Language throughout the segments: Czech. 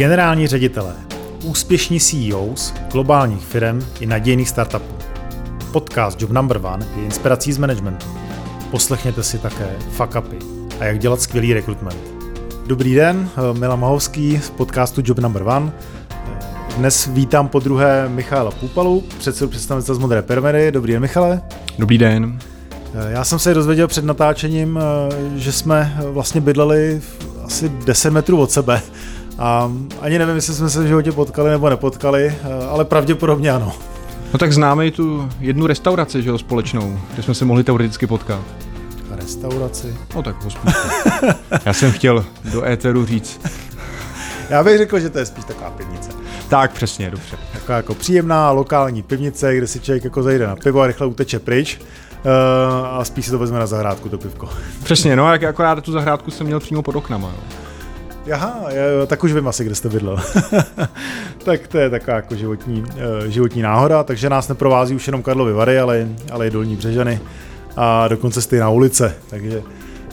Generální ředitelé, úspěšní CEOs globálních firm i nadějných startupů. Podcast Job Number One je inspirací z managementu. Poslechněte si také fuck upy a jak dělat skvělý rekrutment. Dobrý den, Milan Mahovský z podcastu Job Number One. Dnes vítám po druhé Michala Půpalu, předsedu představitel z Modré Permery. Dobrý den, Michale. Dobrý den. Já jsem se dozvěděl před natáčením, že jsme vlastně bydleli asi 10 metrů od sebe a ani nevím, jestli jsme se v životě potkali nebo nepotkali, ale pravděpodobně ano. No tak známe i tu jednu restauraci, že jo, společnou, kde jsme se mohli teoreticky potkat. Restauraci? No tak hospodu. Já jsem chtěl do éteru říct. Já bych řekl, že to je spíš taková pivnice. Tak, přesně, dobře. Taková jako příjemná lokální pivnice, kde si člověk jako zajde na pivo a rychle uteče pryč. Uh, a spíš si to vezme na zahrádku, to pivko. Přesně, no, jak akorát tu zahrádku jsem měl přímo pod oknama. Jo. Aha, jo, tak už vím asi, kde jste bydlel. tak to je taková jako životní, uh, životní náhoda, takže nás neprovází už jenom Karlovy Vary, ale, ale i Dolní Břežany a dokonce stejná ulice, takže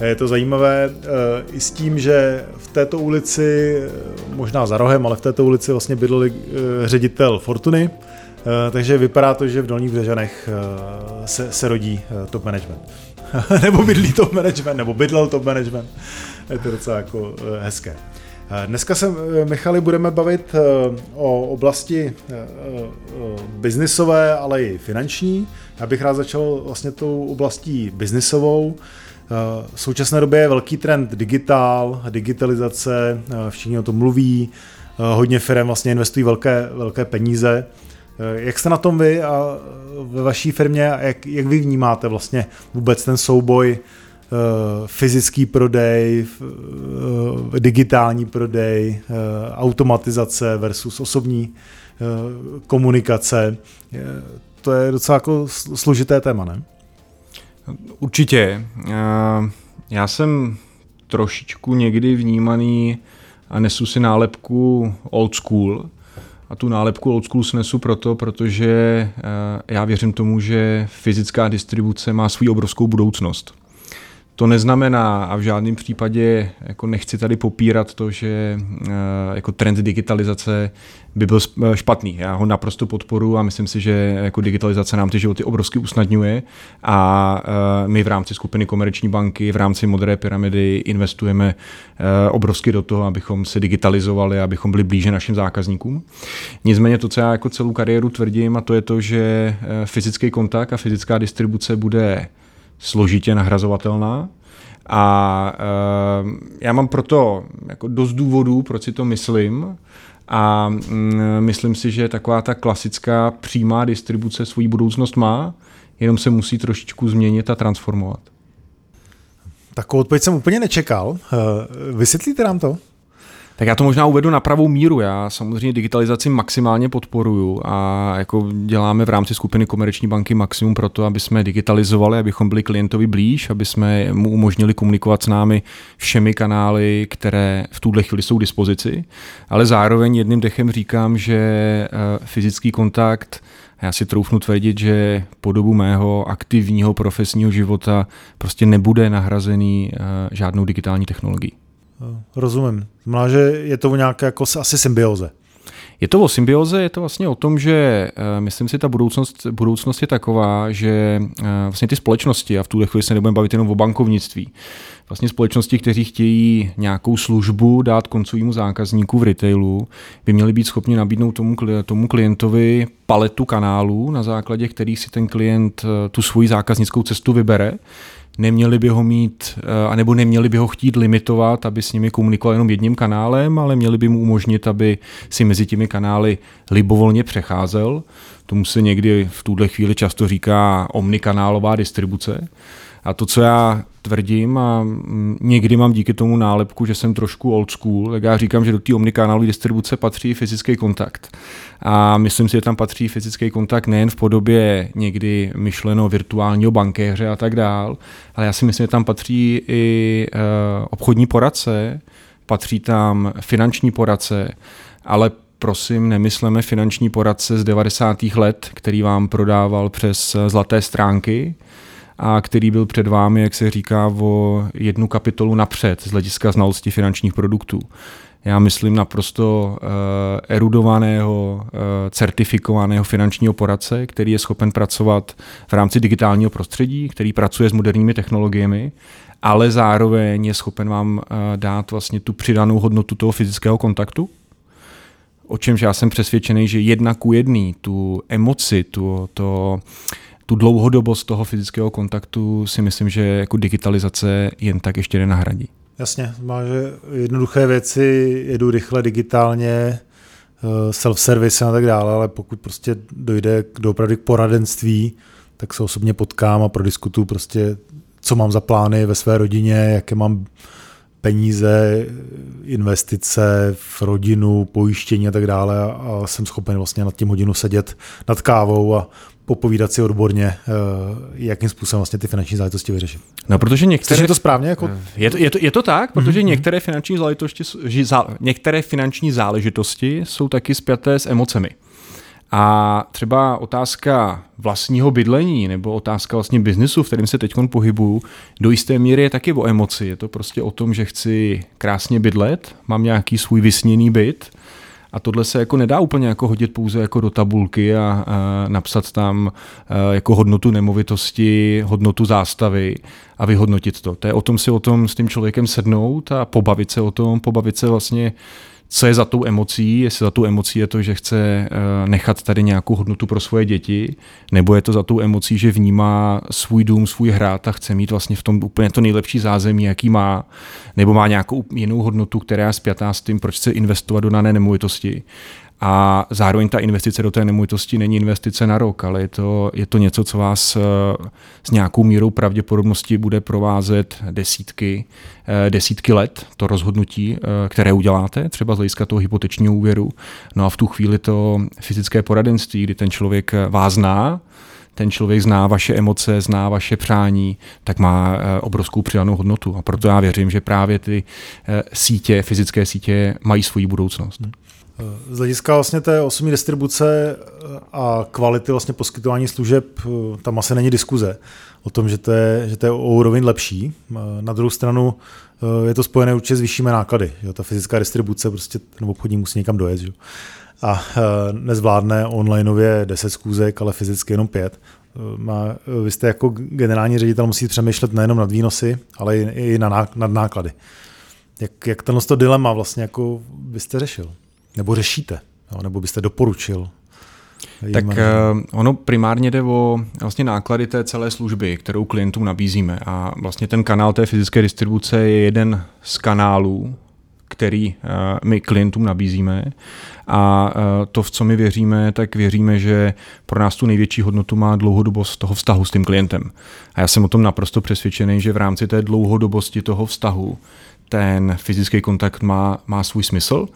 je to zajímavé uh, i s tím, že v této ulici, možná za rohem, ale v této ulici vlastně bydlel ředitel Fortuny, takže vypadá to, že v Dolních Břežanech se, se rodí top management. nebo bydlí top management, nebo bydlel top management. Je to docela jako eh, hezké. Eh, dneska se, eh, Michali, budeme bavit o oblasti biznisové, ale i finanční. Já bych rád začal vlastně tou oblastí biznisovou. V současné době je velký trend digitál, digitalizace, všichni o tom mluví, hodně firm vlastně investují velké, velké peníze. Jak jste na tom vy a ve vaší firmě jak, jak vy vnímáte vlastně vůbec ten souboj fyzický prodej, eh, digitální prodej, eh, automatizace versus osobní komunikace. To je docela jako složité téma, ne? Určitě. Já jsem trošičku někdy vnímaný a nesu si nálepku old school. A tu nálepku old school snesu proto, protože já věřím tomu, že fyzická distribuce má svou obrovskou budoucnost. To neznamená a v žádném případě jako nechci tady popírat to, že eh, jako trend digitalizace by byl eh, špatný. Já ho naprosto podporu a myslím si, že jako digitalizace nám ty životy obrovsky usnadňuje a eh, my v rámci skupiny Komerční banky, v rámci Modré pyramidy investujeme obrovsky do toho, abychom se digitalizovali, abychom byli blíže našim zákazníkům. Nicméně to, co já jako celou kariéru tvrdím, a to je to, že fyzický kontakt a fyzická distribuce bude složitě nahrazovatelná. A uh, já mám proto jako dost důvodů, proč si to myslím. A mm, myslím si, že taková ta klasická přímá distribuce svoji budoucnost má, jenom se musí trošičku změnit a transformovat. Takovou odpověď jsem úplně nečekal. Eh, vysvětlíte nám to? Tak já to možná uvedu na pravou míru. Já samozřejmě digitalizaci maximálně podporuju a jako děláme v rámci skupiny Komerční banky maximum pro to, aby jsme digitalizovali, abychom byli klientovi blíž, aby jsme mu umožnili komunikovat s námi všemi kanály, které v tuhle chvíli jsou k dispozici. Ale zároveň jedným dechem říkám, že eh, fyzický kontakt já si troufnu tvrdit, že po dobu mého aktivního profesního života prostě nebude nahrazený eh, žádnou digitální technologií. Rozumím. Znamená, že je to nějaké jako asi symbioze. Je to o symbioze, je to vlastně o tom, že uh, myslím si, ta budoucnost, budoucnost je taková, že uh, vlastně ty společnosti, a v tuhle chvíli se nebudeme bavit jenom o bankovnictví, vlastně společnosti, kteří chtějí nějakou službu dát koncovému zákazníku v retailu, by měli být schopni nabídnout tomu, tomu klientovi paletu kanálů, na základě kterých si ten klient tu svoji zákaznickou cestu vybere neměli by ho mít, eh, anebo neměli by ho chtít limitovat, aby s nimi komunikoval jenom jedním kanálem, ale měli by mu umožnit, aby si mezi těmi kanály libovolně přecházel. Tomu se někdy v tuhle chvíli často říká omnikanálová distribuce. A to, co já tvrdím a mm, někdy mám díky tomu nálepku, že jsem trošku old school, tak já říkám, že do té omnikanálové distribuce patří fyzický kontakt. A myslím si, že tam patří fyzický kontakt nejen v podobě někdy myšleno virtuálního bankéře a tak dál, ale já si myslím, že tam patří i uh, obchodní poradce, patří tam finanční poradce, ale prosím, nemysleme finanční poradce z 90. let, který vám prodával přes zlaté stránky, a který byl před vámi, jak se říká, o jednu kapitolu napřed z hlediska znalosti finančních produktů. já myslím naprosto uh, erudovaného, uh, certifikovaného finančního poradce, který je schopen pracovat v rámci digitálního prostředí, který pracuje s moderními technologiemi, ale zároveň je schopen vám uh, dát vlastně tu přidanou hodnotu toho fyzického kontaktu, o čemž já jsem přesvědčený, že jedna ku jedný, tu emoci, tu, to, tu dlouhodobost toho fyzického kontaktu si myslím, že jako digitalizace jen tak ještě nenahradí. Jasně, má, že jednoduché věci jedu rychle digitálně, eh, self-service a tak dále, ale pokud prostě dojde k, opravdu k poradenství, tak se osobně potkám a prodiskutuju prostě, co mám za plány ve své rodině, jaké mám peníze, investice v rodinu, pojištění a tak dále a jsem schopen vlastně nad tím hodinu sedět nad kávou a popovídat si odborně, eh, jakým způsobem vlastně ty finanční záležitosti vyřešit. No, protože některé... je to správně? Jako... Eh, je, to, je, to, je to tak, protože mm-hmm. některé, finanční záležitosti, některé finanční záležitosti jsou taky spjaté s emocemi. A třeba otázka vlastního bydlení nebo otázka vlastně biznesu, v kterém se teď pohybuju, do jisté míry je taky o emoci. Je to prostě o tom, že chci krásně bydlet, mám nějaký svůj vysněný byt a tohle se jako nedá úplně jako hodit pouze jako do tabulky a, a napsat tam a, jako hodnotu nemovitosti, hodnotu zástavy a vyhodnotit to. To je o tom si o tom s tím člověkem sednout a pobavit se o tom, pobavit se vlastně co je za tou emocí, jestli za tou emocí je to, že chce eh, nechat tady nějakou hodnotu pro svoje děti, nebo je to za tou emocí, že vnímá svůj dům, svůj hrad a chce mít vlastně v tom úplně to nejlepší zázemí, jaký má, nebo má nějakou jinou hodnotu, která je spjatá s tím, proč chce investovat do dané nemovitosti. A zároveň ta investice do té nemovitosti není investice na rok, ale je to, je to něco, co vás eh, s nějakou mírou pravděpodobnosti bude provázet desítky, eh, desítky let, to rozhodnutí, eh, které uděláte, třeba z hlediska toho hypotečního úvěru. No a v tu chvíli to fyzické poradenství, kdy ten člověk vás zná, ten člověk zná vaše emoce, zná vaše přání, tak má obrovskou přidanou hodnotu. A proto já věřím, že právě ty sítě, fyzické sítě mají svoji budoucnost. Hmm. Z hlediska vlastně té osobní distribuce a kvality vlastně poskytování služeb, tam asi není diskuze o tom, že to je, že to je o úroveň lepší. Na druhou stranu je to spojené určitě s vyššími náklady. Že? Ta fyzická distribuce, prostě ten obchodník musí někam dojet. Že? A nezvládne onlineově 10 zkůzek, ale fyzicky jenom 5. Má, vy jste jako generální ředitel musí přemýšlet nejenom nad výnosy, ale i na, nad náklady. Jak, jak tenhle dilema vlastně jako byste řešil? Nebo řešíte? Jo? Nebo byste doporučil? Tak uh, ono primárně jde o vlastně náklady té celé služby, kterou klientům nabízíme. A vlastně ten kanál té fyzické distribuce je jeden z kanálů, který uh, my klientům nabízíme. A uh, to, v co my věříme, tak věříme, že pro nás tu největší hodnotu má dlouhodobost toho vztahu s tím klientem. A já jsem o tom naprosto přesvědčený, že v rámci té dlouhodobosti toho vztahu ten fyzický kontakt má, má svůj smysl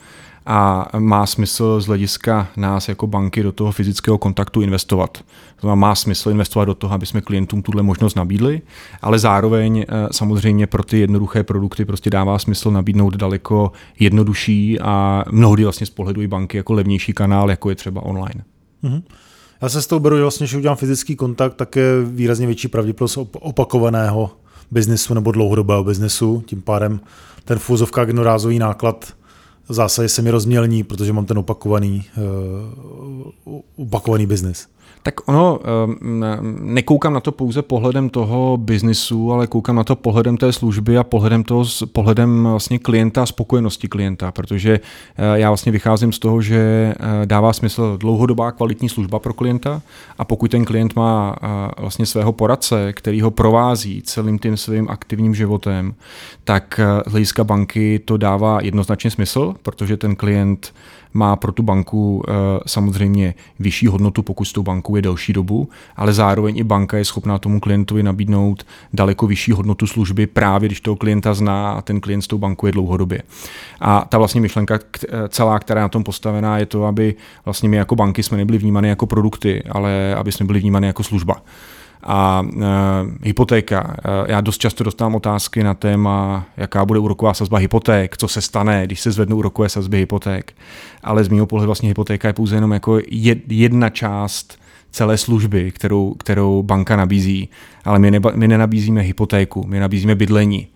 a má smysl z hlediska nás jako banky do toho fyzického kontaktu investovat. To znamená, má smysl investovat do toho, aby jsme klientům tuhle možnost nabídli, ale zároveň eh, samozřejmě pro ty jednoduché produkty prostě dává smysl nabídnout daleko jednodušší a mnohdy vlastně z pohledu i banky jako levnější kanál, jako je třeba online. Mm-hmm. Já se s tou beru, že vlastně, že udělám fyzický kontakt, tak je výrazně větší pravděpodobnost opakovaného biznesu nebo dlouhodobého biznesu. Tím pádem ten fúzovka jednorázový náklad zásadě se mi rozmělní, protože mám ten opakovaný, uh, opakovaný biznis. Tak ono, ehm, nekoukám na to pouze pohledem toho biznisu, ale koukám na to pohledem té služby a pohledem, toho, pohledem vlastně klienta spokojenosti klienta, protože eh, já vlastně vycházím z toho, že eh, dává smysl dlouhodobá kvalitní služba pro klienta a pokud ten klient má eh, vlastně svého poradce, který ho provází celým tím svým aktivním životem, tak z hlediska banky to dává jednoznačně smysl, protože ten klient má pro tu banku eh, samozřejmě vyšší hodnotu, pokud s tou bankou je delší dobu, ale zároveň i banka je schopná tomu klientovi nabídnout daleko vyšší hodnotu služby právě když toho klienta zná a ten klient s tou bankou je dlouhodobě. A ta vlastně myšlenka eh, celá, která je na tom postavená, je to, aby vlastně my jako banky jsme nebyli vnímány jako produkty, ale aby jsme byli vnímány jako služba. A e, hypotéka. E, já dost často dostávám otázky na téma, jaká bude úroková sazba hypoték, co se stane, když se zvednou úrokové sazby hypoték. Ale z mého pohledu vlastně hypotéka je pouze jenom jako jedna část celé služby, kterou, kterou banka nabízí. Ale my, neba, my nenabízíme hypotéku, my nabízíme bydlení.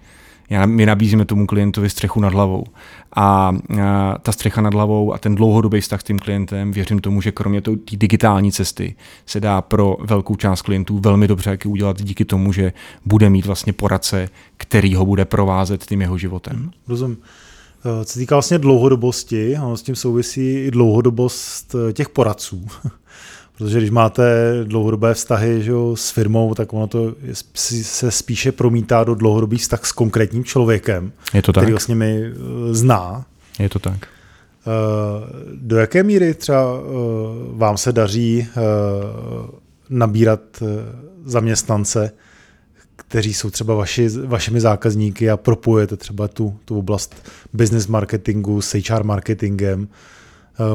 Já, my nabízíme tomu klientovi střechu nad hlavou. A, a ta střecha nad hlavou a ten dlouhodobý vztah s tím klientem, věřím tomu, že kromě té digitální cesty se dá pro velkou část klientů velmi dobře jak udělat díky tomu, že bude mít vlastně poradce, který ho bude provázet tím jeho životem. Hmm, rozumím. Eh, co se týká vlastně dlouhodobosti, s tím souvisí i dlouhodobost eh, těch poradců. Protože když máte dlouhodobé vztahy že jo, s firmou, tak ono to se spíše promítá do dlouhodobých vztah s konkrétním člověkem, Je to který tak. vlastně mi eh, zná. Je to tak. Do jaké míry třeba vám se daří nabírat zaměstnance, kteří jsou třeba vaši, vašimi zákazníky a propojujete třeba tu, tu oblast business marketingu s HR marketingem, eh,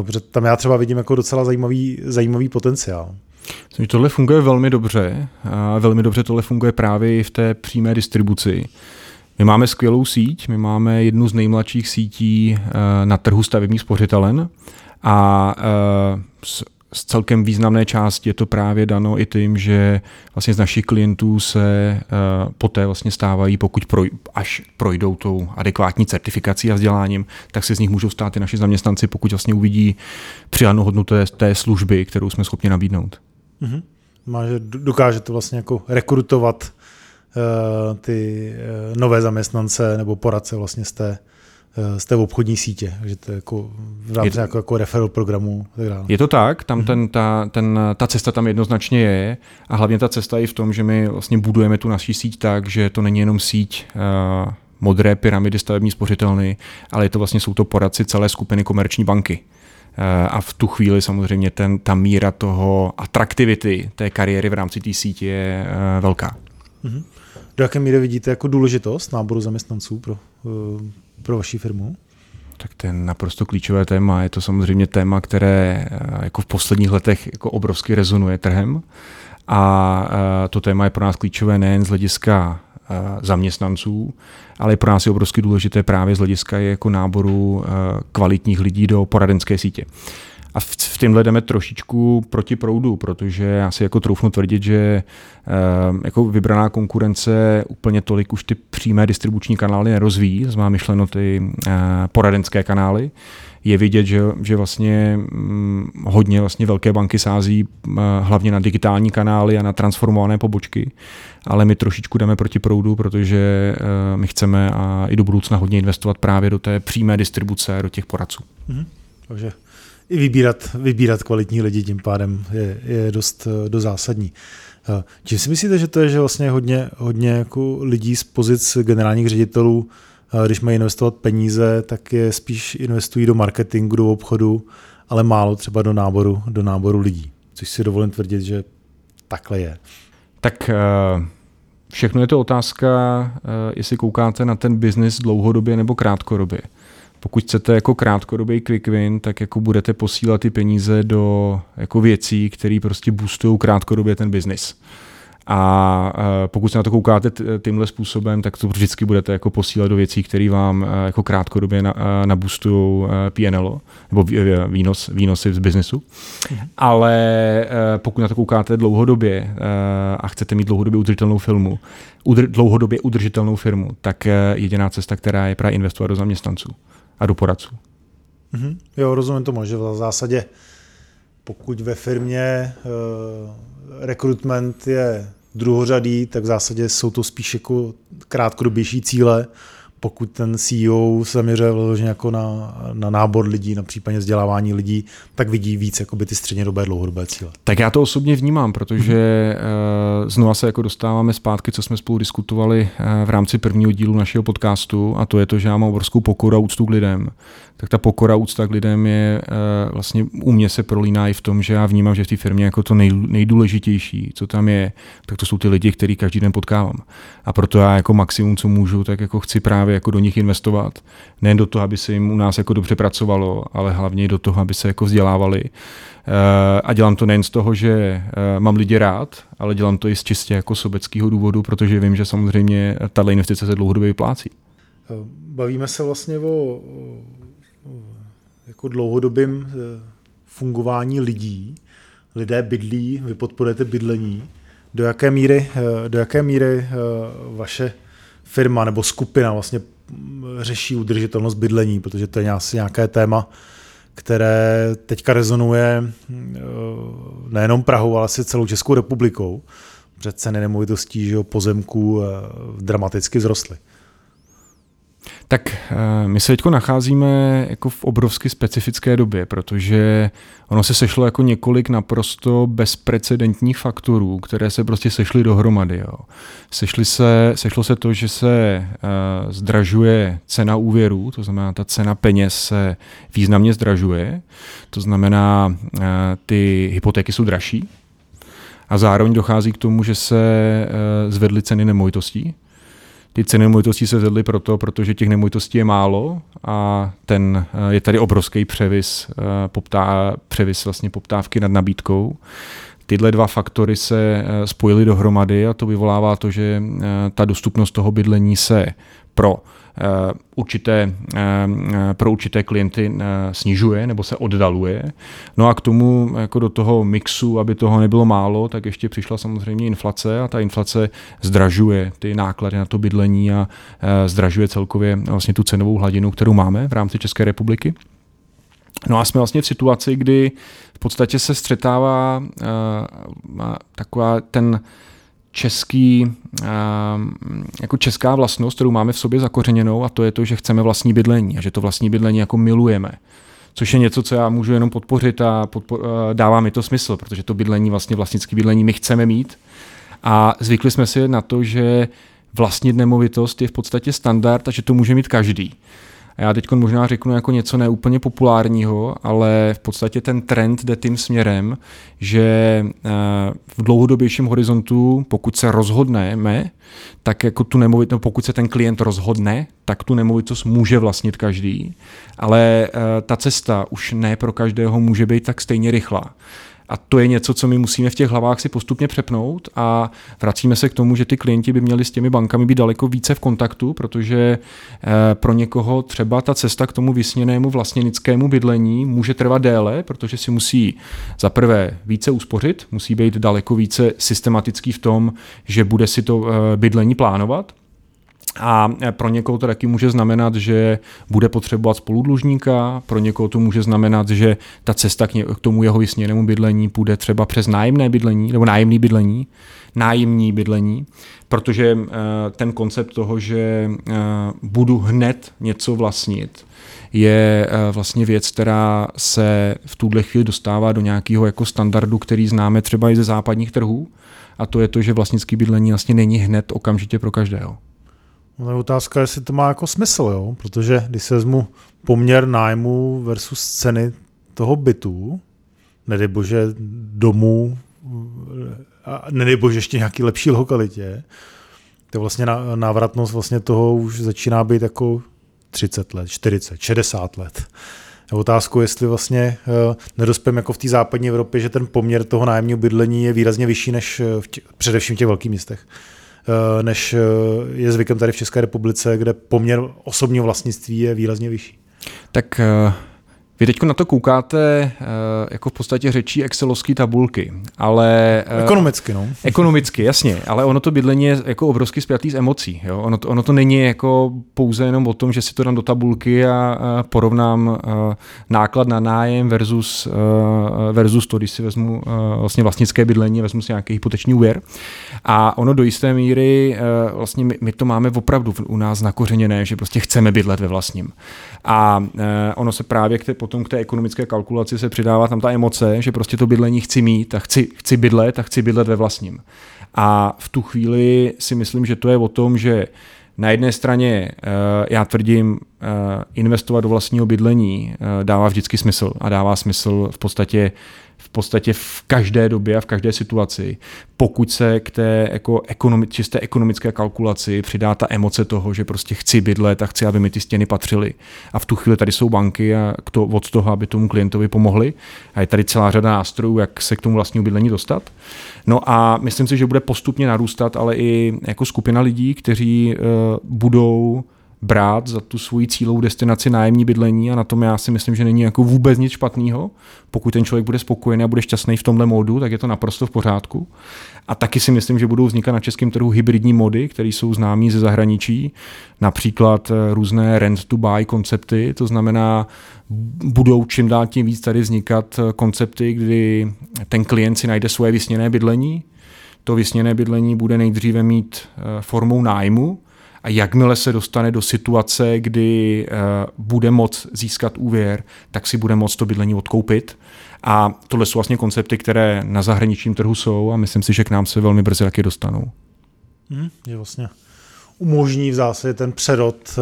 protože tam já třeba vidím jako docela zajímavý, zajímavý potenciál. Myslím, že tohle funguje velmi dobře a velmi dobře tohle funguje právě i v té přímé distribuci. My máme skvělou síť, my máme jednu z nejmladších sítí eh, na trhu stavebních spořitelen a eh, z celkem významné části je to právě dano i tím, že vlastně z našich klientů se uh, poté vlastně stávají, pokud proj, až projdou tou adekvátní certifikací a vzděláním, tak se z nich můžou stát i naši zaměstnanci, pokud vlastně uvidí přidanou hodnotu té, té služby, kterou jsme schopni nabídnout. Mm-hmm. Má, že dokáže to vlastně jako rekrutovat uh, ty uh, nové zaměstnance nebo poradce vlastně z té z té obchodní sítě, že to je jako v rámci je, jako, jako referral programu. Tak dále. Je to tak, tam mm-hmm. ten, ta, ten, ta cesta tam jednoznačně je a hlavně ta cesta je v tom, že my vlastně budujeme tu naší síť tak, že to není jenom síť uh, modré pyramidy stavební spořitelny, ale je to vlastně jsou to poradci celé skupiny komerční banky. A v tu chvíli samozřejmě ten, ta míra toho atraktivity té kariéry v rámci té sítě je velká. Mm-hmm. Do jaké míry vidíte jako důležitost náboru zaměstnanců pro pro vaši firmu? Tak ten naprosto klíčové téma je to samozřejmě téma, které eh, jako v posledních letech jako obrovsky rezonuje trhem. A eh, to téma je pro nás klíčové nejen z hlediska eh, zaměstnanců, ale pro nás je obrovsky důležité právě z hlediska jako náboru kvalitních lidí do poradenské sítě. A v, v tomhle jdeme trošičku proti proudu, protože já si jako troufnu tvrdit, že e, jako vybraná konkurence úplně tolik už ty přímé distribuční kanály nerozvíjí, to myšleno ty e, poradenské kanály. Je vidět, že, že vlastně hm, hodně vlastně velké banky sází hm, hlavně na digitální kanály a na transformované pobočky, ale my trošičku jdeme proti proudu, protože e, my chceme a i do budoucna hodně investovat právě do té přímé distribuce, do těch poradců. Mm-hmm. Takže i vybírat, vybírat kvalitní lidi tím pádem je, je dost, dost zásadní. Eh, čím si myslíte, že to je, že vlastně hodně, hodně jako lidí z pozic generálních ředitelů, eh, když mají investovat peníze, tak je spíš investují do marketingu, do obchodu, ale málo třeba do náboru, do náboru lidí. Což si dovolím tvrdit, že takhle je. Tak eh, všechno je to otázka, jestli koukáte na ten biznis dlouhodobě nebo krátkodobě pokud chcete jako krátkodobý quick win, tak jako budete posílat ty peníze do jako věcí, které prostě boostují krátkodobě ten biznis. A pokud se na to koukáte tímhle způsobem, tak to vždycky budete jako posílat do věcí, které vám jako krátkodobě naboostují PNL nebo výnos, výnosy z biznesu. Mhm. Ale pokud na to koukáte dlouhodobě a chcete mít dlouhodobě udržitelnou filmu, dlouhodobě udržitelnou firmu, tak jediná cesta, která je právě investovat do zaměstnanců a do poradců. Mm-hmm. Jo, rozumím tomu, že v zásadě pokud ve firmě uh, rekrutment je druhořadý, tak v zásadě jsou to spíš jako krátkodobější cíle pokud ten CEO se zaměřuje jako na, na nábor lidí, na případně vzdělávání lidí, tak vidí víc jako by ty střednědobé dlouhodobé cíle. Tak já to osobně vnímám, protože uh, znova se jako dostáváme zpátky, co jsme spolu diskutovali uh, v rámci prvního dílu našeho podcastu a to je to, že já mám obrovskou pokoru a úctu k lidem. Tak ta pokora úcta k lidem je uh, vlastně u mě se prolíná i v tom, že já vnímám, že v té firmě jako to nej, nejdůležitější, co tam je, tak to jsou ty lidi, který každý den potkávám. A proto já jako maximum, co můžu, tak jako chci právě právě jako do nich investovat. Nejen do toho, aby se jim u nás jako dobře pracovalo, ale hlavně do toho, aby se jako vzdělávali. Eh, a dělám to nejen z toho, že eh, mám lidi rád, ale dělám to i z čistě jako sobeckého důvodu, protože vím, že samozřejmě tato investice se dlouhodobě vyplácí. Eh, bavíme se vlastně o, jako dlouhodobým fungování lidí. Lidé bydlí, vy podporujete bydlení. Do jaké míry, do jaké míry vaše firma nebo skupina vlastně řeší udržitelnost bydlení, protože to je asi nějaké téma, které teďka rezonuje nejenom Prahou, ale asi celou Českou republikou. Před ceny nemovitostí, že pozemků dramaticky vzrostly. Tak eh, my se teď nacházíme jako v obrovsky specifické době, protože ono se sešlo jako několik naprosto bezprecedentních faktorů, které se prostě sešly dohromady. Jo. Sešli se, sešlo se to, že se uh, zdražuje cena úvěru, to znamená, ta cena peněz se významně zdražuje, to znamená, uh, ty hypotéky jsou dražší a zároveň dochází k tomu, že se uh, zvedly ceny nemovitostí, ty ceny nemovitostí se zvedly proto, protože těch nemovitostí je málo a ten, eh, je tady obrovský převis, eh, poptá, převis vlastně poptávky nad nabídkou. Tyhle dva faktory se eh, spojily dohromady a to vyvolává to, že ta dostupnost toho bydlení se pro určité, eh, pro určité klienty eh, snižuje nebo se oddaluje. No a k tomu, jako do toho mixu, aby toho nebylo málo, tak ještě přišla samozřejmě inflace a ta inflace zdražuje ty náklady na to bydlení a zdražuje celkově vlastně tu cenovou hladinu, kterou máme v rámci České republiky. No a jsme vlastně v situaci, kdy v podstatě se střetává uh, taková ten český, ehm, jako česká vlastnost, kterou máme v sobě zakořeněnou a to je to, že chceme vlastní bydlení a že to vlastní bydlení jako milujeme. Což je něco, co já můžu jenom podpořit a podpo- dává mi to smysl, protože to bydlení, vlastně vlastnické bydlení my chceme mít a zvykli jsme si na to, že vlastnit nemovitost je v podstatě standard a že to může mít každý. Já teď možná řeknu jako něco neúplně populárního, ale v podstatě ten trend jde tím směrem, že eh, v dlouhodobějším horizontu, pokud se rozhodneme, tak jako tu nemovitost, pokud se ten klient rozhodne, tak tu nemovitost může vlastnit každý, ale eh, ta cesta už ne pro každého může být tak stejně rychlá. A to je něco, co my musíme v těch hlavách si postupně přepnout a vracíme se k tomu, že ty klienti by měli s těmi bankami být daleko více v kontaktu, protože eh, pro někoho třeba ta cesta k tomu vysněnému vlastněnickému bydlení může trvat déle, protože si musí za prvé více uspořit, musí být daleko více systematický v tom, že bude si to eh, bydlení plánovat, a pro někoho to taky může znamenat, že bude potřebovat spoludlužníka, pro někoho to může znamenat, že ta cesta k tomu jeho vysněnému bydlení půjde třeba přes nájemné bydlení nebo nájemní bydlení, nájemní bydlení, protože eh, ten koncept toho, že eh, budu hned něco vlastnit, je eh, vlastně věc, která se v tuhle chvíli dostává do nějakého jako standardu, který známe třeba i ze západních trhů, a to je to, že vlastnický bydlení vlastně není hned okamžitě pro každého. No je otázka, jestli to má jako smysl, jo? protože když se vezmu poměr nájmu versus ceny toho bytu, nedej bože domů, a nedej bože ještě nějaký lepší lokalitě, to vlastně návratnost vlastně toho už začíná být jako 30 let, 40, 60 let. Je otázku, jestli vlastně uh, nedospěme jako v té západní Evropě, že ten poměr toho nájemního bydlení je výrazně vyšší než v tě, především v těch velkých městech. Eh, než eh, je zvykem tady v České republice, kde poměr osobního vlastnictví je výrazně vyšší. Tak eh, vy teď na to koukáte jako v podstatě řečí excelovské tabulky, ale... Ekonomicky, no. Ekonomicky, jasně, ale ono to bydlení je jako obrovsky spjatý s emocí. Jo? Ono, to, ono to není jako pouze jenom o tom, že si to dám do tabulky a, porovnám náklad na nájem versus, versus to, když si vezmu vlastně vlastnické bydlení, vezmu si nějaký hypoteční úvěr. A ono do jisté míry, vlastně my, my to máme opravdu u nás nakořeněné, že prostě chceme bydlet ve vlastním. A ono se právě k té, potom k té ekonomické kalkulaci se přidává tam ta emoce, že prostě to bydlení chci mít a chci, chci bydlet a chci bydlet ve vlastním. A v tu chvíli si myslím, že to je o tom, že na jedné straně já tvrdím, investovat do vlastního bydlení dává vždycky smysl a dává smysl v podstatě v podstatě v každé době a v každé situaci, pokud se k té jako ekonomi, čisté ekonomické kalkulaci přidá ta emoce toho, že prostě chci bydlet a chci, aby mi ty stěny patřily. A v tu chvíli tady jsou banky a to, od toho, aby tomu klientovi pomohli. A je tady celá řada nástrojů, jak se k tomu vlastnímu bydlení dostat. No a myslím si, že bude postupně narůstat, ale i jako skupina lidí, kteří uh, budou brát za tu svoji cílovou destinaci nájemní bydlení a na tom já si myslím, že není jako vůbec nic špatného. Pokud ten člověk bude spokojený a bude šťastný v tomhle módu, tak je to naprosto v pořádku. A taky si myslím, že budou vznikat na českém trhu hybridní mody, které jsou známí ze zahraničí, například eh, různé rent to buy koncepty, to znamená, budou čím dál tím víc tady vznikat eh, koncepty, kdy ten klient si najde svoje vysněné bydlení, to vysněné bydlení bude nejdříve mít eh, formou nájmu, a jakmile se dostane do situace, kdy uh, bude moc získat úvěr, tak si bude moct to bydlení odkoupit. A tohle jsou vlastně koncepty, které na zahraničním trhu jsou a myslím si, že k nám se velmi brzy taky dostanou. Hmm, je vlastně umožní v zásadě ten přerod,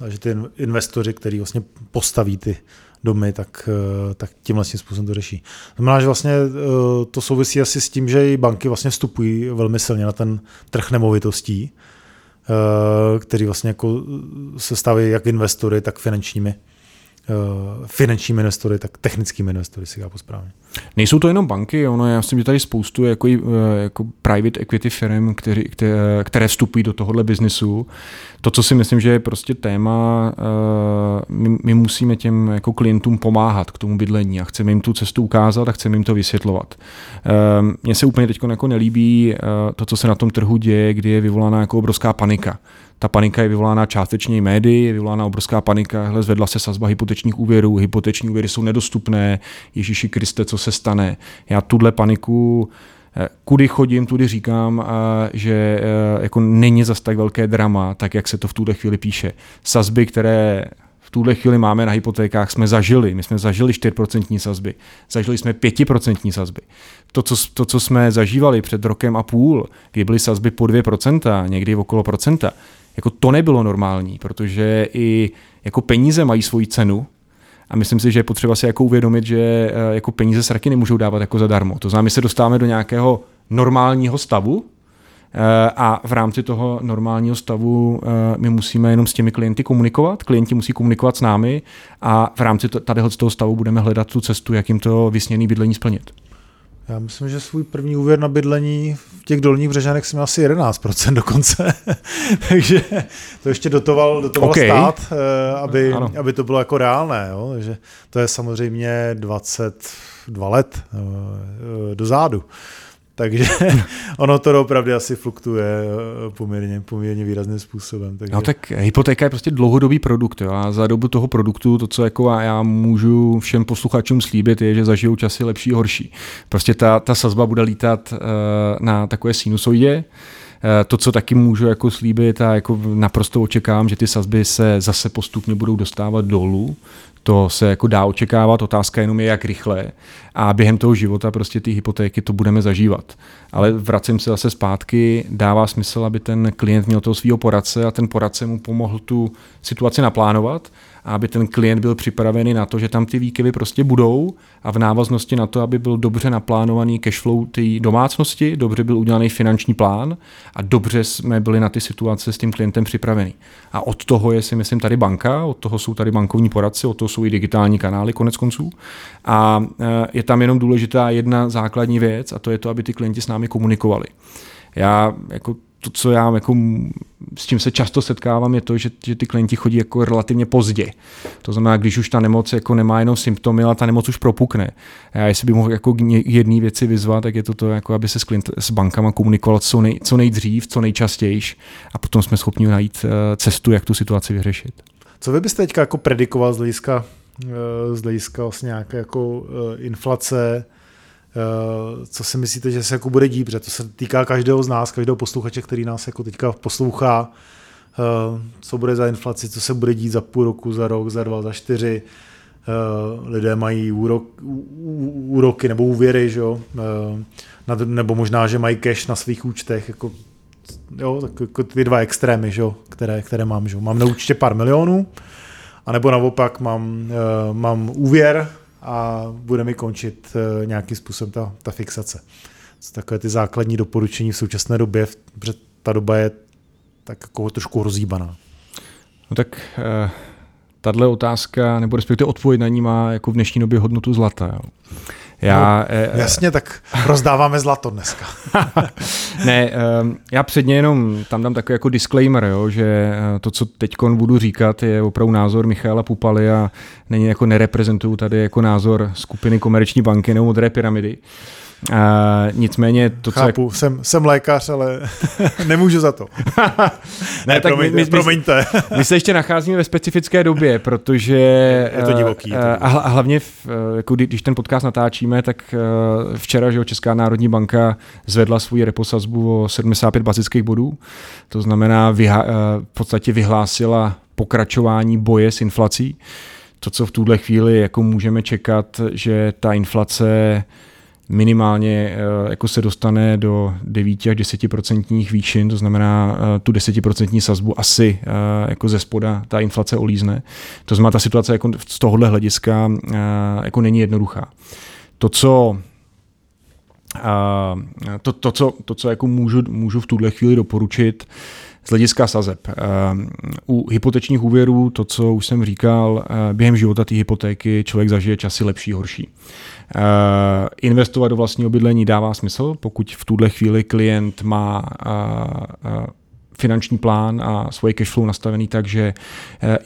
uh, že ty investoři, kteří vlastně postaví ty domy, tak, uh, tak tím vlastně způsobem to řeší. Znamená, že vlastně to souvisí asi s tím, že i banky vlastně vstupují velmi silně na ten trh nemovitostí, Eh, který vlastně jako se staví jak investory, tak finančními uh, finančními investory, tak technickými investory, si po správně. Nejsou to jenom banky, ono já myslím, že tady spoustu jako, eh, jako private equity firm, který, které, které vstupují do tohohle biznisu. To, co si myslím, že je prostě téma, uh, my, my musíme těm jako klientům pomáhat k tomu bydlení a chceme jim tu cestu ukázat a chceme jim to vysvětlovat. Mně se úplně teď jako nelíbí to, co se na tom trhu děje, kdy je vyvolána jako obrovská panika. Ta panika je vyvolána částečně i médií, je vyvolána obrovská panika, hle, zvedla se sazba hypotečních úvěrů, hypoteční úvěry jsou nedostupné, Ježíši Kriste, co se stane. Já tuhle paniku eh, kudy chodím, tudy říkám, že eh, jako není zas tak velké drama, tak jak se to v tuhle chvíli píše. Sazby, které v tuhle chvíli máme na hypotékách, jsme zažili. My jsme zažili 4% sazby, zažili jsme 5% sazby. To co, to, co jsme zažívali před rokem a půl, kdy byly sazby po 2%, někdy okolo procenta, jako to nebylo normální, protože i jako peníze mají svoji cenu a myslím si, že je potřeba si jako uvědomit, že eh, jako peníze sraky nemůžou dávat jako zadarmo. To znamená, my se dostáváme do nějakého normálního stavu, eh, a v rámci toho normálního stavu eh, my musíme jenom s těmi klienty komunikovat, klienti musí komunikovat s námi a v rámci tady toho stavu budeme hledat tu cestu, jak jim to vysněné bydlení splnit. Já myslím, že svůj první úvěr na bydlení v těch dolních břežanech jsem měl asi 11% dokonce. Takže to ještě dotoval, dotoval okay. stát, eh, aby, aby to bylo jako reálné. Jo? Takže to je samozřejmě 22 let eh, eh, do zádu. Takže ono to opravdu asi fluktuje eh, poměrně, poměrně výrazným způsobem. Takže... No tak hypotéka je prostě dlouhodobý produkt jo? a za dobu toho produktu to, co jako já můžu všem posluchačům slíbit, je, že zažijou časy lepší, horší. Prostě ta, ta sazba bude lítat uh, na takové sinusoidě, eh, to, co taky můžu jako slíbit a jako naprosto očekávám, že ty sazby se zase postupně budou dostávat dolů, to se jako dá očekávat, otázka jenom je, jak rychle. A během toho života prostě ty hypotéky to budeme zažívat. Ale vracím se zase zpátky, dává smysl, aby ten klient měl toho svého poradce a ten poradce mu pomohl tu situaci naplánovat a aby ten klient byl připravený na to, že tam ty výkyvy prostě budou a v návaznosti na to, aby byl dobře naplánovaný cashflow té domácnosti, dobře byl udělaný finanční plán a dobře jsme byli na ty situace s tím klientem připraveni. A od toho je si myslím tady banka, od toho jsou tady bankovní poradci, od toho jsou i digitální kanály konec konců. A e, je tam jenom důležitá jedna základní věc a to je to, aby ty klienti s námi komunikovali. Já jako to, co já jako, s čím se často setkávám, je to, že, že ty klienti chodí jako relativně pozdě. To znamená, když už ta nemoc jako nemá jenom symptomy, ale ta nemoc už propukne. A já jestli bych mohl jako jedné věci vyzvat, tak je to to, jako aby se s, klient, s bankama komunikoval co, nej, co nejdřív, co nejčastěji a potom jsme schopni najít eh, cestu, jak tu situaci vyřešit. Co vy byste teďka jako predikoval z hlediska, eh, z hlediska vlastně nějaké jako eh, inflace, co si myslíte, že se jako bude dít, protože to se týká každého z nás, každého posluchače, který nás jako teďka poslouchá, eh, co bude za inflaci, co se bude dít za půl roku, za rok, za dva, za čtyři. Eh, lidé mají úrok, úroky nebo úvěry, že jo? nebo možná, že mají cash na svých účtech, jako, jo, tak jako ty dva extrémy, že jo? Které, které mám. Že jo? Mám na účtě pár milionů, anebo naopak mám, mám úvěr, a bude mi končit eh, nějakým způsobem ta, ta fixace. To takové ty základní doporučení v současné době, protože ta doba je tak jako trošku rozjíbaná. No tak uh, tahle otázka, nebo respektive odpověď na ní má jako v dnešní době hodnotu zlata. Jo. Já, no, eh, jasně, tak rozdáváme zlato dneska. ne, ehm, já předně jenom tam dám takový jako disclaimer, jo, že eh, to, co teď budu říkat, je opravdu názor Michaela Pupaly a není jako nereprezentuju tady jako názor skupiny Komerční banky nebo Modré pyramidy. Uh, nicméně to, Chápu, co... jsem, jsem lékař, ale nemůžu za to. ne, tak promiňte, my, my, promiňte. my se ještě nacházíme ve specifické době, protože... Je to divoký. Je to divoký. A hlavně, v, jako když ten podcast natáčíme, tak včera, že Česká národní banka zvedla svůj reposazbu o 75 bazických bodů. To znamená, vyha, v podstatě vyhlásila pokračování boje s inflací. To, co v tuhle chvíli jako můžeme čekat, že ta inflace minimálně eh, jako se dostane do 9 až 10 procentních výšin, to znamená eh, tu 10 procentní sazbu asi eh, jako ze spoda ta inflace olízne. To znamená, ta situace jako z tohohle hlediska jako není jednoduchá. To, co to, to, co, to, co jako můžu, můžu v tuhle chvíli doporučit, z hlediska sazeb. U hypotečních úvěrů, to, co už jsem říkal, během života té hypotéky člověk zažije časy lepší, horší. Eh, investovat do vlastního bydlení dává smysl, pokud v tuhle chvíli klient má eh, eh, finanční plán a svoje cashflow nastavený tak, že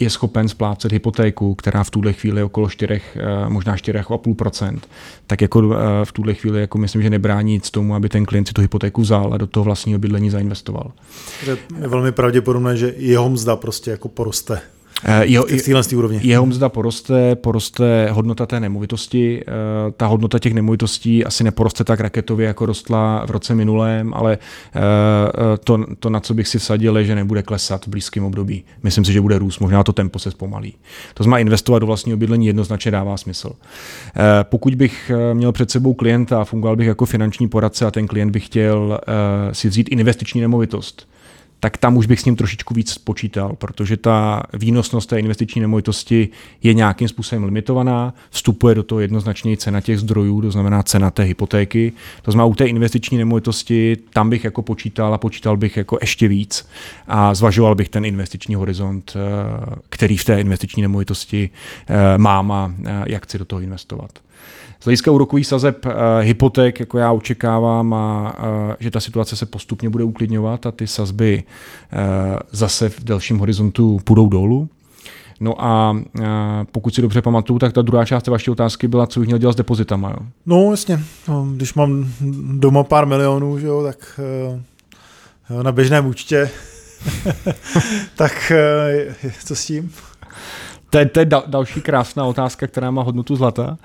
je schopen splácet hypotéku, která v tuhle chvíli je okolo 4, možná 4,5%, tak jako v tuhle chvíli jako myslím, že nebrání nic tomu, aby ten klient si tu hypotéku vzal a do toho vlastního bydlení zainvestoval. Je velmi pravděpodobné, že jeho mzda prostě jako poroste. Eh, jeho, jeho mzda poroste, poroste hodnota té nemovitosti. Eh, ta hodnota těch nemovitostí asi neporoste tak raketově, jako rostla v roce minulém, ale eh, to, to na co bych si vsadil, je, že nebude klesat v blízkém období. Myslím si, že bude růst, možná to tempo se zpomalí. To znamená, investovat do vlastního bydlení jednoznačně dává smysl. Pokud bych měl před sebou klienta a fungoval bych jako finanční poradce a ten klient by chtěl si vzít investiční nemovitost, tak tam už bych s ním trošičku víc počítal, protože ta výnosnost té investiční nemovitosti je nějakým způsobem limitovaná, vstupuje do toho jednoznačně cena těch zdrojů, to znamená cena té hypotéky. To znamená, u té investiční nemovitosti tam bych jako počítal a počítal bych jako ještě víc a zvažoval bych ten investiční horizont, eh, který v té investiční nemovitosti eh, mám a eh, jak chci do toho investovat. Z hlediska úrokových sazeb uh, hypoték, jako já očekávám, a, uh, že ta situace se postupně bude uklidňovat a ty sazby uh, zase v delším horizontu půjdou dolů. No a uh, pokud si dobře pamatuju, tak ta druhá část vaší otázky byla, co bych měl dělat s depozitama. Jo? No jasně, no, když mám doma pár milionů, že jo, tak uh, na běžném účtě, tak co s tím? To je, to je dal, další krásná otázka, která má hodnotu zlata.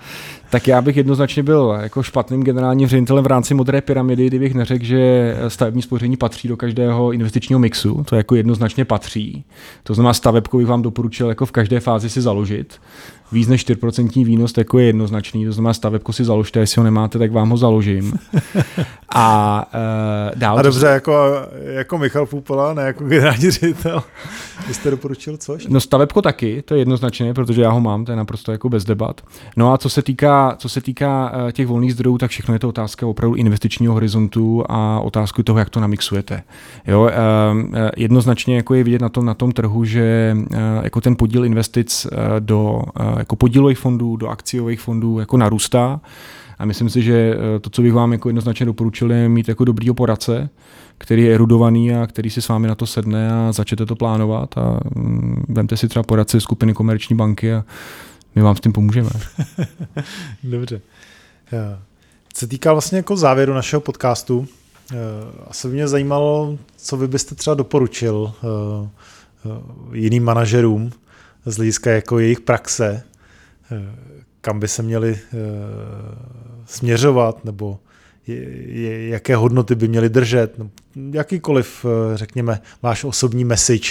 Tak já bych jednoznačně byl jako špatným generálním ředitelem v rámci modré pyramidy, kdybych neřekl, že stavební spoření patří do každého investičního mixu. To jako jednoznačně patří. To znamená, stavebku bych vám doporučil jako v každé fázi si založit víc než 4% výnos jako je jednoznačný, to znamená stavebko si založte, jestli ho nemáte, tak vám ho založím. A uh, dál... A dobře, jako, jako Michal Půpola, ne jako generální ředitel. Vy jste doporučil co? No stavebko taky, to je jednoznačně, protože já ho mám, to je naprosto jako bez debat. No a co se týká, co se týká uh, těch volných zdrojů, tak všechno je to otázka opravdu investičního horizontu a otázku toho, jak to namixujete. Jo, uh, jednoznačně jako je vidět na tom, na tom trhu, že uh, jako ten podíl investic uh, do jako podílových fondů do akciových fondů jako narůstá. A myslím si, že eh, to, co bych vám jako jednoznačně doporučil, je mít jako dobrýho poradce, který je erudovaný a který si s vámi na to sedne a začnete to plánovat a mm, vemte si třeba poradce skupiny Komerční banky a my vám s tím pomůžeme. Dobře. Co se týká vlastně jako závěru našeho podcastu, eh, asi by mě zajímalo, co vy byste třeba doporučil eh, jiným manažerům z hlediska jako jejich praxe, Eh, kam by se měli eh, směřovat, nebo jaké hodnoty by měli držet, jakýkoliv, eh, řekněme, váš osobní message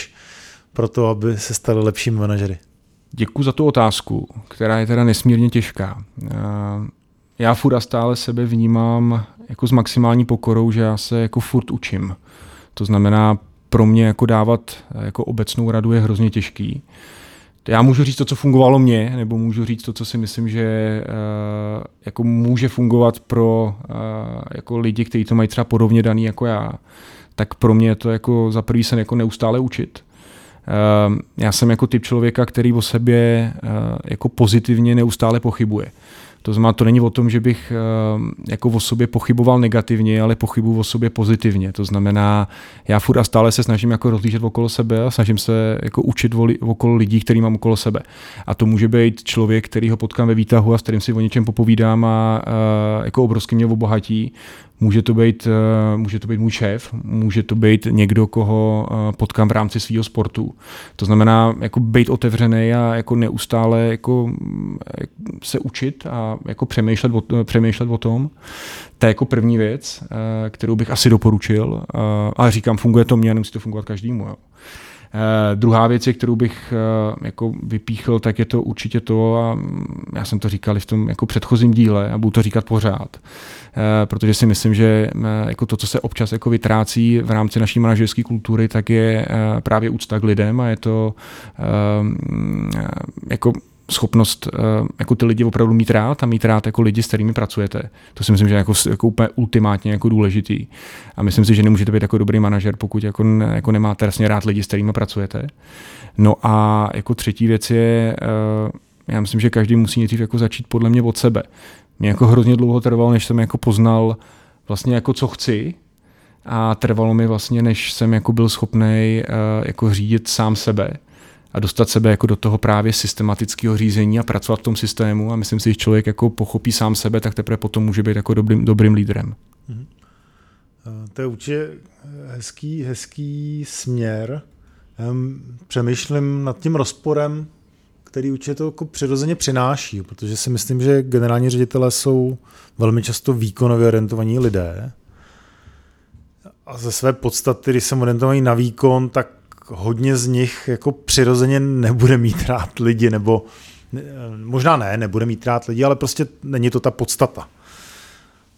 pro to, aby se stali lepšími manažery. Děkuji za tu otázku, která je teda nesmírně těžká. Já furt stále sebe vnímám jako s maximální pokorou, že já se jako furt učím. To znamená, pro mě jako dávat jako obecnou radu je hrozně těžký já můžu říct to, co fungovalo mně, nebo můžu říct to, co si myslím, že uh, jako může fungovat pro uh, jako lidi, kteří to mají třeba podobně daný jako já. Tak pro mě je to jako za prvý se jako neustále učit. Uh, já jsem jako typ člověka, který o sobě uh, jako pozitivně neustále pochybuje. To znamená, to není o tom, že bych jako o sobě pochyboval negativně, ale pochybuji o sobě pozitivně. To znamená, já furt a stále se snažím jako rozlížet okolo sebe a snažím se jako učit okolo lidí, který mám okolo sebe. A to může být člověk, který ho potkám ve výtahu a s kterým si o něčem popovídám a, a jako obrovsky mě obohatí. Může to, být, eh, může to být můj šéf, může to být někdo, koho eh, potkám v rámci svého sportu. To znamená jako být otevřený a jako neustále jako eh, se učit a jako přemýšlet o, přemýšlet o tom. To je jako první věc, kterou bych asi doporučil. Ale říkám, funguje to mně, nemusí to fungovat každému. Jo. Uh, druhá věc, kterou bych uh, jako vypíchl, tak je to určitě to, a já jsem to říkal i v tom jako předchozím díle a budu to říkat pořád, uh, protože si myslím, že uh, jako to, co se občas jako vytrácí v rámci naší manažerské kultury, tak je uh, právě úcta k lidem a je to uh, jako schopnost uh, jako ty lidi opravdu mít rád a mít rád jako lidi, s kterými pracujete. To si myslím, že je jako, jako úplně ultimátně jako důležitý. A myslím si, že nemůžete být jako dobrý manažer, pokud jako, jako nemáte vlastně rád lidi, s kterými pracujete. No a jako třetí věc je, uh, já myslím, že každý musí nejdřív jako začít podle mě od sebe. Mě jako hrozně dlouho trvalo, než jsem jako poznal vlastně jako co chci, a trvalo mi vlastně, než jsem jako byl schopný uh, jako řídit sám sebe a dostat sebe jako do toho právě systematického řízení a pracovat v tom systému a myslím si, že člověk jako pochopí sám sebe, tak teprve potom může být jako dobrým, dobrým lídrem. Mm-hmm. To je určitě hezký, hezký směr. Přemýšlím nad tím rozporem, který určitě to jako přirozeně přináší, protože si myslím, že generální ředitelé jsou velmi často výkonově orientovaní lidé. A ze své podstaty, když jsem orientovaný na výkon, tak hodně z nich jako přirozeně nebude mít rád lidi, nebo možná ne, nebude mít rád lidi, ale prostě není to ta podstata.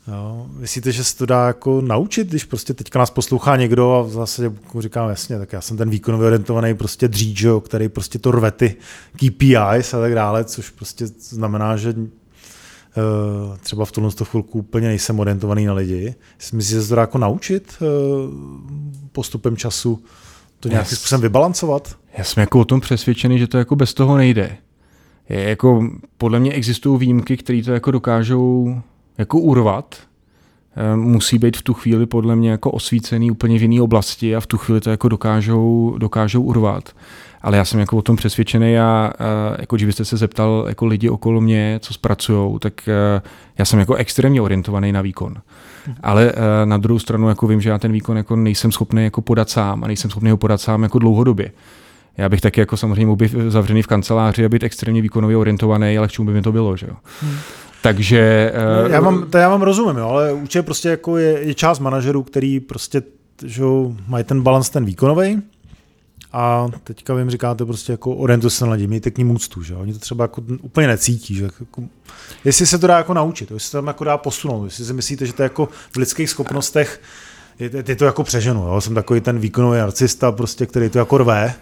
Jo, myslíte, že se to dá jako naučit, když prostě teďka nás poslouchá někdo a v zásadě říkám jasně, tak já jsem ten výkonově orientovaný prostě dříč, který prostě to rve ty KPIs a tak dále, což prostě znamená, že uh, třeba v tuhle chvilku úplně nejsem orientovaný na lidi. Myslíte, že se to dá jako naučit uh, postupem času to nějakým způsobem vybalancovat? Já jsem jako o tom přesvědčený, že to jako bez toho nejde. Je jako, podle mě existují výjimky, které to jako dokážou jako urvat, eh, musí být v tu chvíli podle mě jako osvícený úplně v jiné oblasti a v tu chvíli to jako dokážou, dokážou urvat. Ale já jsem jako o tom přesvědčený a, a jako kdybyste se zeptal jako lidi okolo mě, co zpracují, tak eh, já jsem jako extrémně orientovaný na výkon. Ale eh, na druhou stranu jako vím, že já ten výkon jako nejsem schopný jako podat sám a nejsem schopný ho podat sám jako dlouhodobě. Já bych taky jako samozřejmě mohl být zavřený v kanceláři a být extrémně výkonově orientovaný, ale k čemu by mi to bylo, že jo? Hmm. Takže... Uh, já mám, to já vám rozumím, jo, ale určitě prostě jako je, je část manažerů, který prostě že mají ten balans ten výkonový a teďka vy jim říkáte prostě jako orientuj se na lidi, mějte k ním úctu, že oni to třeba jako úplně necítí, že jako, jestli se to dá jako naučit, jestli se tam jako dá posunout, jestli si myslíte, že to je jako v lidských schopnostech, je, je to jako přeženu, jo? jsem takový ten výkonový narcista, prostě, který to jako rve,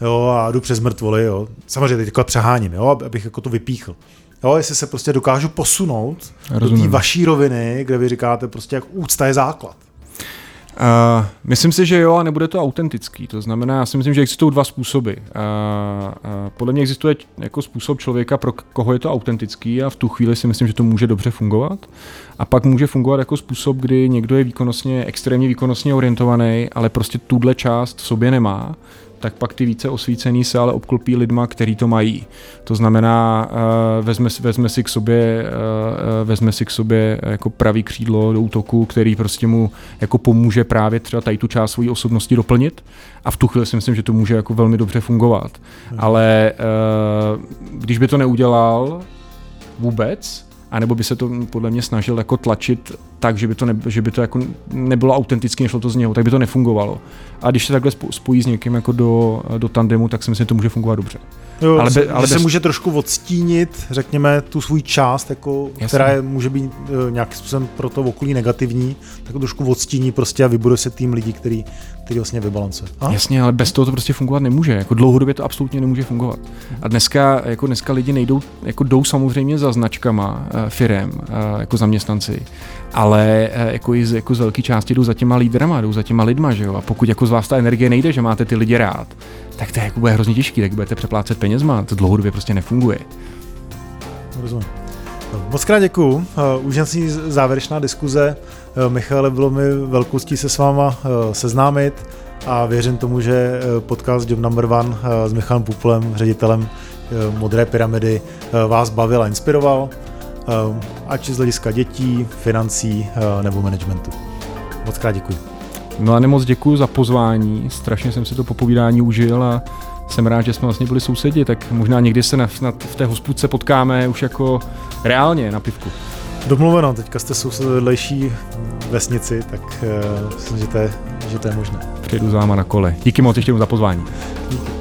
jo, a jdu přes mrtvoly, jo. Samozřejmě teď přeháním, jo, abych jako to vypíchl. Jo, jestli se prostě dokážu posunout Rozumím. do té vaší roviny, kde vy říkáte prostě, jak úcta je základ. Uh, myslím si, že jo, a nebude to autentický. To znamená, já si myslím, že existují dva způsoby. Uh, uh, podle mě existuje jako způsob člověka, pro koho je to autentický a v tu chvíli si myslím, že to může dobře fungovat. A pak může fungovat jako způsob, kdy někdo je výkonnostně, extrémně výkonnostně orientovaný, ale prostě tuhle část v sobě nemá tak pak ty více osvícený se ale obklopí lidma, který to mají. To znamená, uh, vezme, vezme, si k sobě, uh, vezme si k sobě jako pravý křídlo do útoku, který prostě mu jako pomůže právě třeba tady tu část své osobnosti doplnit a v tu chvíli si myslím, že to může jako velmi dobře fungovat. Hmm. Ale když by to neudělal vůbec, anebo by se to podle mě snažil jako tlačit tak, že by to, ne, že by to jako nebylo autenticky, nešlo to z něho, tak by to nefungovalo. A když se takhle spojí s někým jako do, do tandemu, tak si myslím, že to může fungovat dobře. Jo, ale be, ale bez... se může trošku odstínit, řekněme, tu svůj část, jako, která je, může být uh, nějakým způsobem pro to okolí negativní, tak trošku odstíní prostě a vybuduje se tým lidí, který, který vlastně vybalancuje. A? Jasně, ale bez toho to prostě fungovat nemůže. Jako dlouhodobě to absolutně nemůže fungovat. A dneska, jako dneska lidi nejdou, jako jdou samozřejmě za značkama uh, firem, uh, jako zaměstnanci, ale uh, jako, i z, jako z velké části jdou za těma lídrama, jdou za těma lidma, že jo? A pokud jako z vás ta energie nejde, že máte ty lidi rád, tak to je, jako bude hrozně těžký, tak budete přeplácet penězma, to dlouhodobě prostě nefunguje. Rozumím. Moc krát děkuju. Úžasný závěrečná diskuze. Michale, bylo mi velkostí se s váma seznámit a věřím tomu, že podcast Job Number One s Michalem Pupulem, ředitelem Modré pyramidy, vás bavil a inspiroval, ať z hlediska dětí, financí nebo managementu. Moc krát děkuji. Milane, moc děkuji za pozvání, strašně jsem si to popovídání užil a jsem rád, že jsme vlastně byli sousedi, tak možná někdy se na, na, v té hospůdce potkáme už jako reálně na pivku. Domluveno, teďka jste soused vedlejší vesnici, tak uh, myslím, že to je, že to je možné. Přijedu za váma na kole. Díky moc ještě za pozvání. Díky.